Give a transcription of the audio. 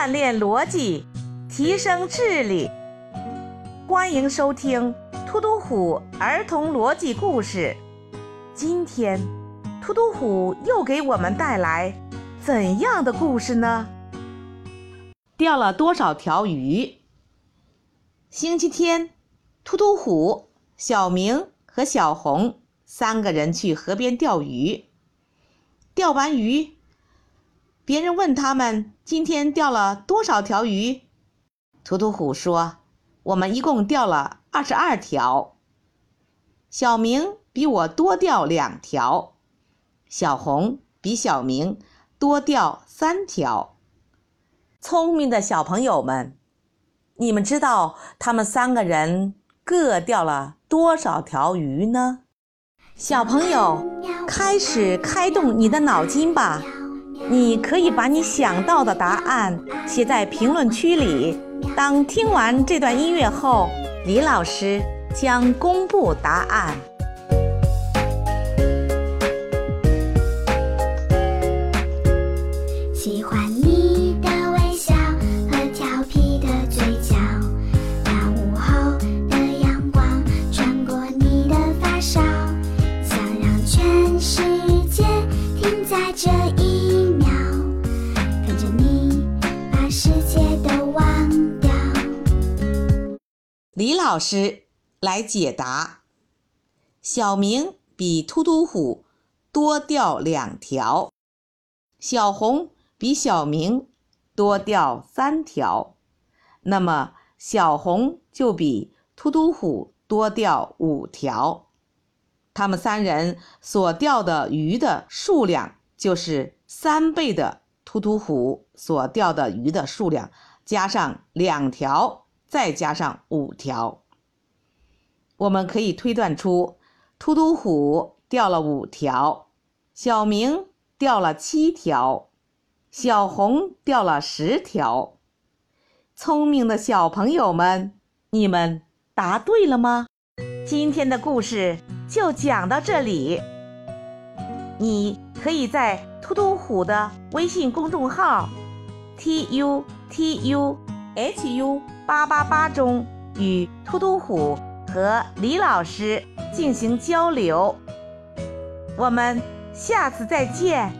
锻炼逻辑，提升智力。欢迎收听突突虎儿童逻辑故事。今天，突突虎又给我们带来怎样的故事呢？钓了多少条鱼？星期天，突突虎、小明和小红三个人去河边钓鱼。钓完鱼，别人问他们今天钓了多少条鱼，图图虎说：“我们一共钓了二十二条。”小明比我多钓两条，小红比小明多钓三条。聪明的小朋友们，你们知道他们三个人各钓了多少条鱼呢？小朋友，开始开动你的脑筋吧！你可以把你想到的答案写在评论区里。当听完这段音乐后，李老师。将公布答案。喜欢你的微笑和调皮的嘴角，那午后的阳光穿过你的发梢，想让全世界停在这一李老师。来解答：小明比突突虎多钓两条，小红比小明多钓三条，那么小红就比突突虎多钓五条。他们三人所钓的鱼的数量就是三倍的突突虎所钓的鱼的数量，加上两条，再加上五条。我们可以推断出，突突虎钓了五条，小明钓了七条，小红钓了十条。聪明的小朋友们，你们答对了吗？今天的故事就讲到这里。你可以在突突虎的微信公众号 “t u t u h u 八八八”中与突突虎。和李老师进行交流，我们下次再见。